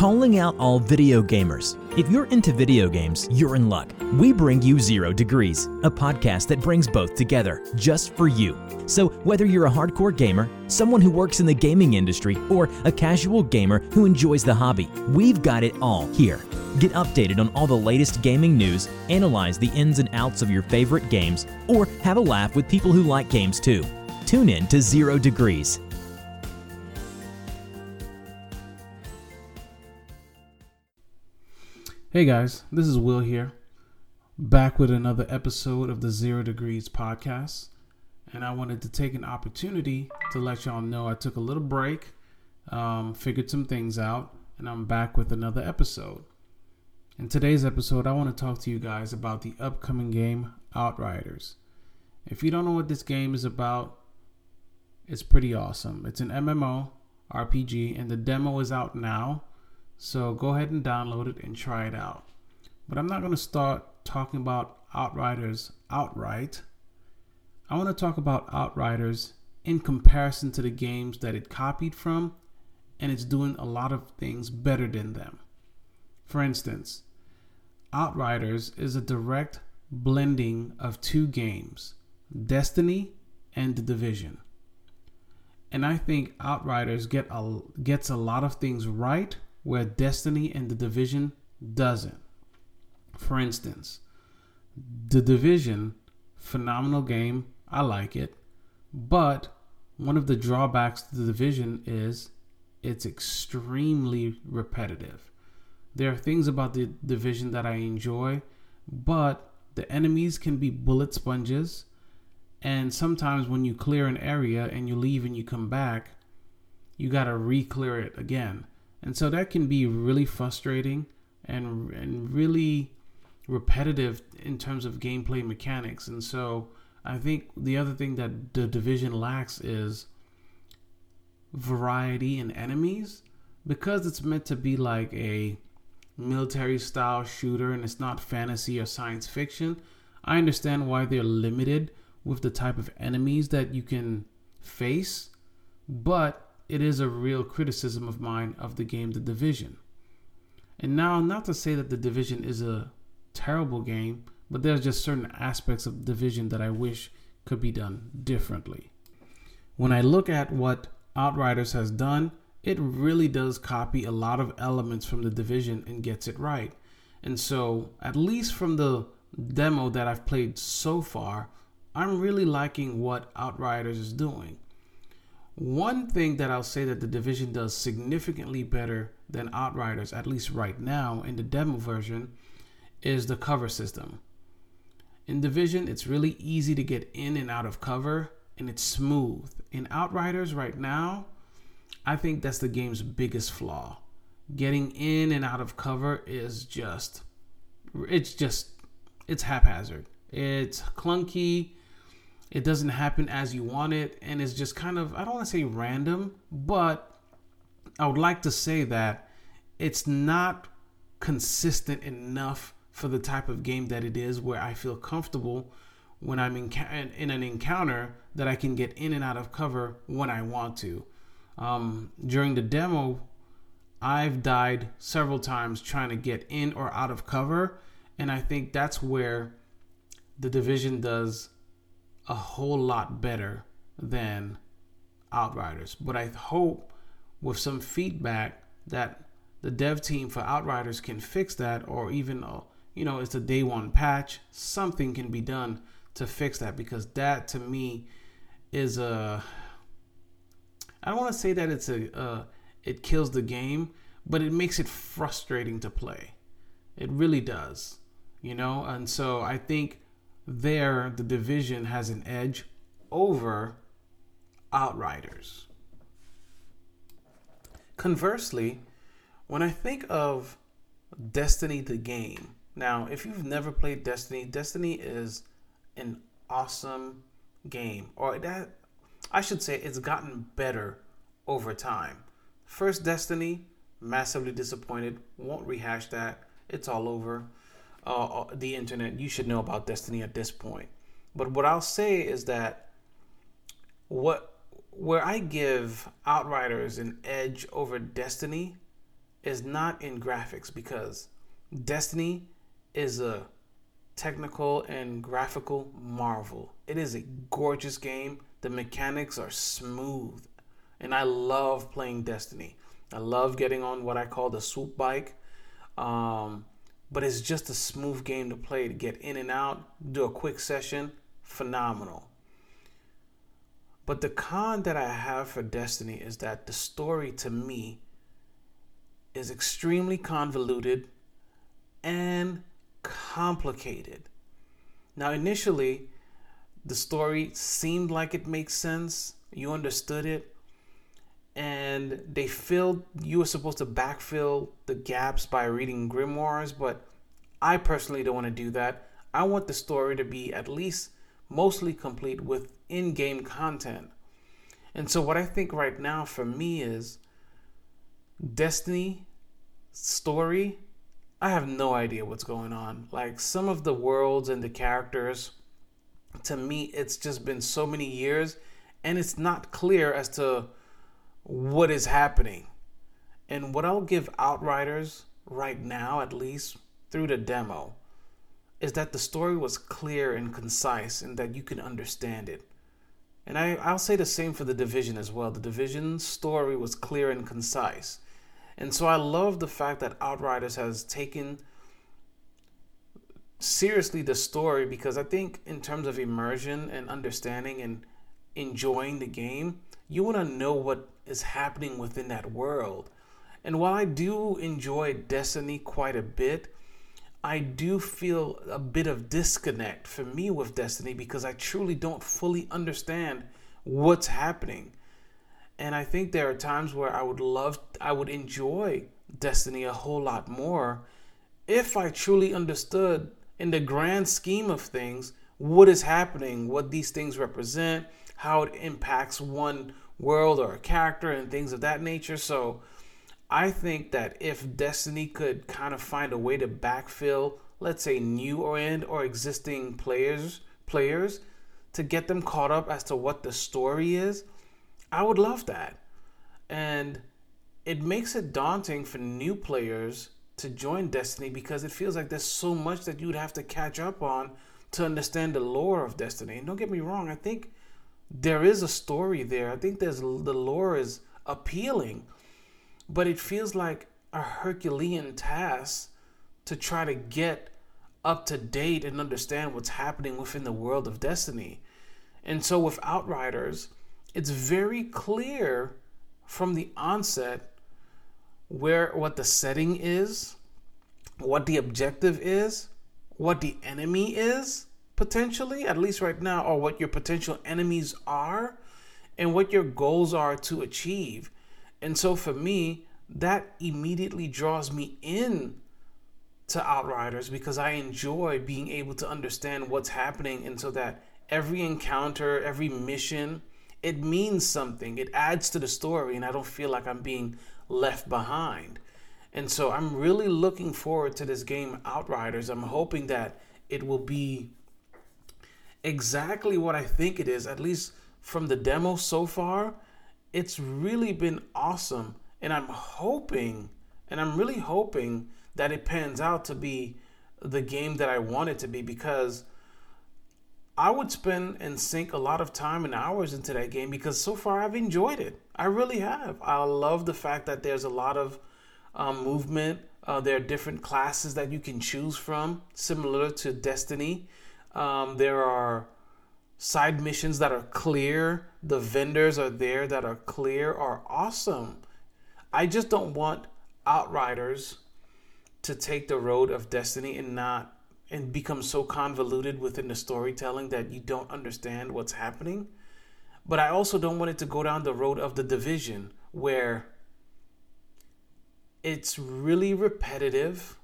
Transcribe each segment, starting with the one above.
calling out all video gamers. If you're into video games, you're in luck. We bring you Zero Degrees, a podcast that brings both together just for you. So, whether you're a hardcore gamer, someone who works in the gaming industry, or a casual gamer who enjoys the hobby, we've got it all here. Get updated on all the latest gaming news, analyze the ins and outs of your favorite games, or have a laugh with people who like games too. Tune in to Zero Degrees. Hey guys, this is Will here, back with another episode of the Zero Degrees podcast. And I wanted to take an opportunity to let y'all know I took a little break, um, figured some things out, and I'm back with another episode. In today's episode, I want to talk to you guys about the upcoming game Outriders. If you don't know what this game is about, it's pretty awesome. It's an MMO RPG, and the demo is out now so go ahead and download it and try it out. But I'm not going to start talking about Outriders outright. I want to talk about Outriders in comparison to the games that it copied from, and it's doing a lot of things better than them. For instance, Outriders is a direct blending of two games, Destiny and The Division. And I think Outriders get a, gets a lot of things right where Destiny and The Division doesn't. For instance, The Division, phenomenal game. I like it. But one of the drawbacks to The Division is it's extremely repetitive. There are things about The Division that I enjoy, but the enemies can be bullet sponges. And sometimes when you clear an area and you leave and you come back, you got to re clear it again. And so that can be really frustrating and and really repetitive in terms of gameplay mechanics. And so I think the other thing that the division lacks is variety in enemies because it's meant to be like a military style shooter and it's not fantasy or science fiction. I understand why they're limited with the type of enemies that you can face, but it is a real criticism of mine of the game The Division. And now, not to say that The Division is a terrible game, but there's just certain aspects of Division that I wish could be done differently. When I look at what Outriders has done, it really does copy a lot of elements from The Division and gets it right. And so, at least from the demo that I've played so far, I'm really liking what Outriders is doing. One thing that I'll say that the division does significantly better than Outriders, at least right now in the demo version, is the cover system. In Division, it's really easy to get in and out of cover and it's smooth. In Outriders, right now, I think that's the game's biggest flaw. Getting in and out of cover is just, it's just, it's haphazard. It's clunky it doesn't happen as you want it and it's just kind of i don't want to say random but i would like to say that it's not consistent enough for the type of game that it is where i feel comfortable when i'm in, in an encounter that i can get in and out of cover when i want to. Um, during the demo i've died several times trying to get in or out of cover and i think that's where the division does a whole lot better than Outriders. But I hope with some feedback that the dev team for Outriders can fix that, or even, uh, you know, it's a day one patch, something can be done to fix that because that to me is a. I don't want to say that it's a. Uh, it kills the game, but it makes it frustrating to play. It really does, you know? And so I think there the division has an edge over Outriders. Conversely, when I think of Destiny the game, now if you've never played Destiny, Destiny is an awesome game, or that I should say it's gotten better over time. First Destiny, massively disappointed, won't rehash that. It's all over uh, uh, the internet, you should know about Destiny at this point. But what I'll say is that what where I give Outriders an edge over Destiny is not in graphics because Destiny is a technical and graphical marvel. It is a gorgeous game. The mechanics are smooth, and I love playing Destiny. I love getting on what I call the swoop bike. Um, but it's just a smooth game to play to get in and out, do a quick session, phenomenal. But the con that I have for Destiny is that the story to me is extremely convoluted and complicated. Now, initially, the story seemed like it makes sense, you understood it, and they filled, you were supposed to backfill the gaps by reading grimoires, but I personally don't want to do that. I want the story to be at least mostly complete with in game content. And so, what I think right now for me is Destiny story I have no idea what's going on. Like some of the worlds and the characters, to me, it's just been so many years and it's not clear as to what is happening. And what I'll give Outriders right now, at least through the demo, is that the story was clear and concise and that you can understand it. And I, I'll say the same for the division as well. The division story was clear and concise. And so I love the fact that Outriders has taken seriously the story because I think, in terms of immersion and understanding and enjoying the game, you want to know what is happening within that world. And while I do enjoy Destiny quite a bit, I do feel a bit of disconnect for me with Destiny because I truly don't fully understand what's happening. And I think there are times where I would love, I would enjoy Destiny a whole lot more if I truly understood, in the grand scheme of things, what is happening, what these things represent, how it impacts one world or a character, and things of that nature. So I think that if Destiny could kind of find a way to backfill, let's say, new or end or existing players, players, to get them caught up as to what the story is I would love that. And it makes it daunting for new players to join Destiny because it feels like there's so much that you'd have to catch up on to understand the lore of Destiny. And don't get me wrong, I think there is a story there. I think there's the lore is appealing, but it feels like a Herculean task to try to get up to date and understand what's happening within the world of Destiny. And so with Outriders, it's very clear from the onset where what the setting is, what the objective is, what the enemy is potentially, at least right now, or what your potential enemies are, and what your goals are to achieve. And so for me, that immediately draws me in to Outriders because I enjoy being able to understand what's happening and so that every encounter, every mission, it means something. It adds to the story, and I don't feel like I'm being left behind. And so I'm really looking forward to this game, Outriders. I'm hoping that it will be exactly what I think it is, at least from the demo so far. It's really been awesome. And I'm hoping, and I'm really hoping that it pans out to be the game that I want it to be because I would spend and sink a lot of time and hours into that game because so far I've enjoyed it. I really have. I love the fact that there's a lot of um, movement. Uh, there are different classes that you can choose from, similar to Destiny. Um, there are side missions that are clear. The vendors are there that are clear, are awesome. I just don't want Outriders to take the road of Destiny and not and become so convoluted within the storytelling that you don't understand what's happening. But I also don't want it to go down the road of the division where it's really repetitive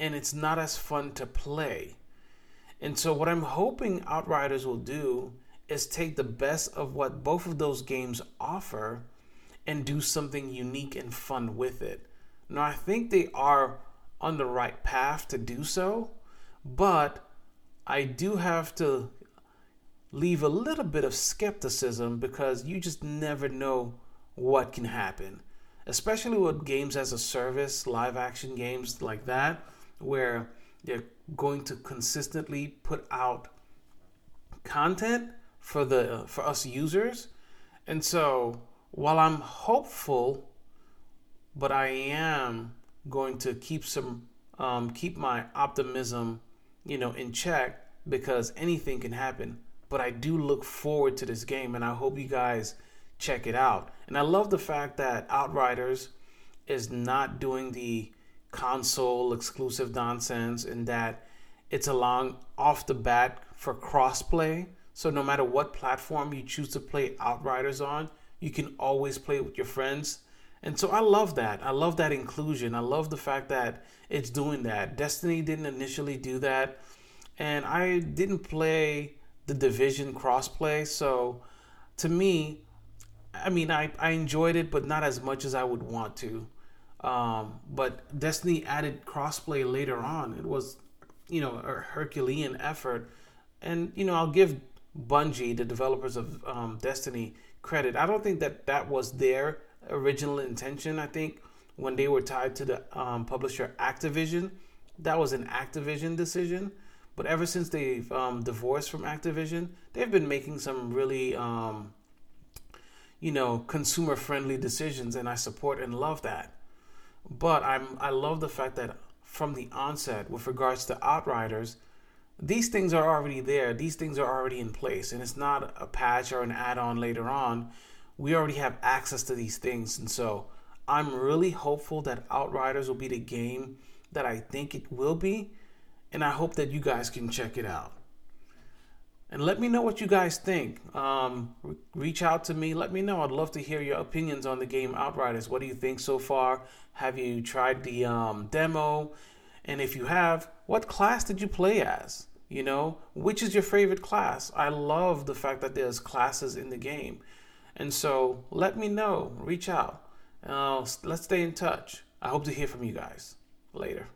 and it's not as fun to play. And so, what I'm hoping Outriders will do is take the best of what both of those games offer and do something unique and fun with it. Now, I think they are on the right path to do so. But I do have to leave a little bit of skepticism because you just never know what can happen. especially with games as a service, live action games like that, where they're going to consistently put out content for the for us users. And so, while I'm hopeful, but I am going to keep some um, keep my optimism, you know, in check because anything can happen. But I do look forward to this game, and I hope you guys check it out. And I love the fact that Outriders is not doing the console exclusive nonsense, and that it's allowing off the bat for crossplay. So no matter what platform you choose to play Outriders on, you can always play with your friends and so I love that. I love that inclusion. I love the fact that it's doing that. Destiny didn't initially do that. And I didn't play the Division crossplay. So to me, I mean, I, I enjoyed it, but not as much as I would want to. Um, but Destiny added crossplay later on. It was, you know, a Herculean effort. And, you know, I'll give Bungie, the developers of um, Destiny, credit. I don't think that that was their original intention. I think when they were tied to the um, publisher Activision, that was an Activision decision. But ever since they've um, divorced from Activision, they've been making some really, um, you know, consumer-friendly decisions, and I support and love that. But I'm I love the fact that from the onset, with regards to Outriders, these things are already there. These things are already in place, and it's not a patch or an add-on later on we already have access to these things. And so I'm really hopeful that Outriders will be the game that I think it will be. And I hope that you guys can check it out. And let me know what you guys think. Um, reach out to me. Let me know. I'd love to hear your opinions on the game Outriders. What do you think so far? Have you tried the um, demo? And if you have, what class did you play as? You know, which is your favorite class? I love the fact that there's classes in the game. And so let me know, reach out. Uh, let's stay in touch. I hope to hear from you guys later.